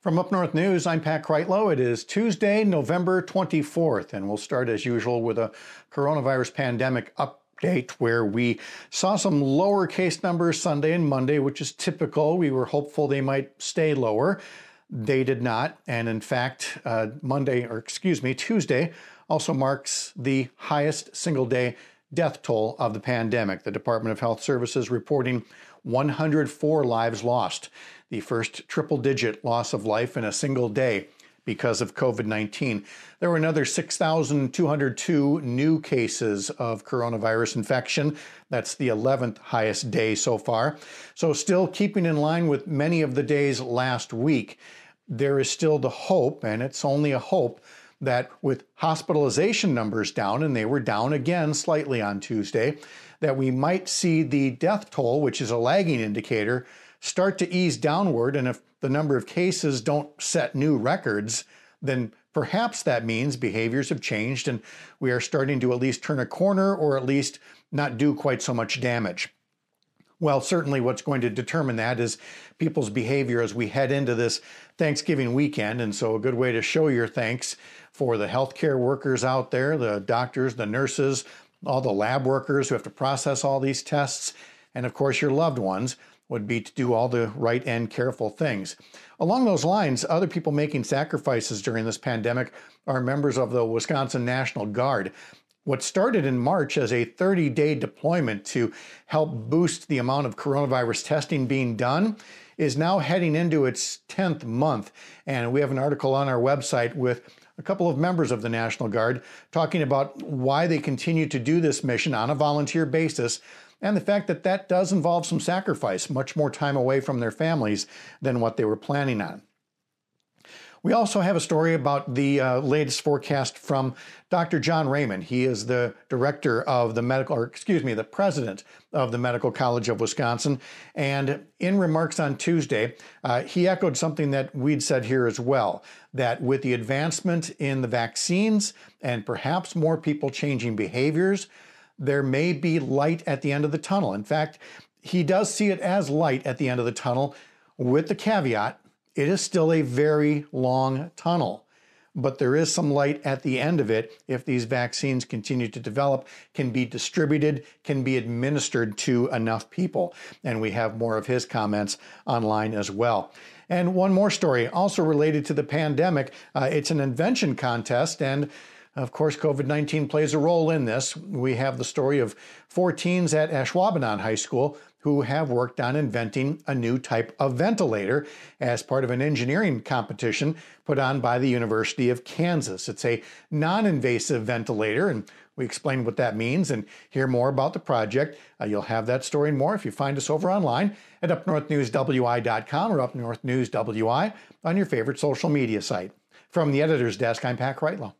From Up North News, I'm Pat Kreitlow. It is Tuesday, November 24th, and we'll start as usual with a coronavirus pandemic update where we saw some lower case numbers Sunday and Monday, which is typical. We were hopeful they might stay lower. They did not. And in fact, uh, Monday, or excuse me, Tuesday also marks the highest single day death toll of the pandemic. The Department of Health Services reporting 104 lives lost, the first triple digit loss of life in a single day because of COVID 19. There were another 6,202 new cases of coronavirus infection. That's the 11th highest day so far. So, still keeping in line with many of the days last week, there is still the hope, and it's only a hope, that with hospitalization numbers down, and they were down again slightly on Tuesday, that we might see the death toll, which is a lagging indicator, start to ease downward. And if the number of cases don't set new records, then perhaps that means behaviors have changed and we are starting to at least turn a corner or at least not do quite so much damage. Well, certainly what's going to determine that is people's behavior as we head into this Thanksgiving weekend. And so, a good way to show your thanks for the healthcare workers out there, the doctors, the nurses, all the lab workers who have to process all these tests, and of course, your loved ones would be to do all the right and careful things. Along those lines, other people making sacrifices during this pandemic are members of the Wisconsin National Guard. What started in March as a 30 day deployment to help boost the amount of coronavirus testing being done is now heading into its 10th month. And we have an article on our website with a couple of members of the National Guard talking about why they continue to do this mission on a volunteer basis and the fact that that does involve some sacrifice, much more time away from their families than what they were planning on. We also have a story about the uh, latest forecast from Dr. John Raymond. He is the director of the medical, or excuse me, the president of the Medical College of Wisconsin. And in remarks on Tuesday, uh, he echoed something that we'd said here as well that with the advancement in the vaccines and perhaps more people changing behaviors, there may be light at the end of the tunnel. In fact, he does see it as light at the end of the tunnel with the caveat it is still a very long tunnel, but there is some light at the end of it if these vaccines continue to develop, can be distributed, can be administered to enough people. And we have more of his comments online as well. And one more story, also related to the pandemic. Uh, it's an invention contest, and of course, COVID 19 plays a role in this. We have the story of four teens at Ashwaubenon High School who have worked on inventing a new type of ventilator as part of an engineering competition put on by the University of Kansas. It's a non invasive ventilator, and we explain what that means and hear more about the project. Uh, you'll have that story and more if you find us over online at upnorthnewswi.com or upnorthnewswi on your favorite social media site. From the editor's desk, I'm Pat Kreitlow.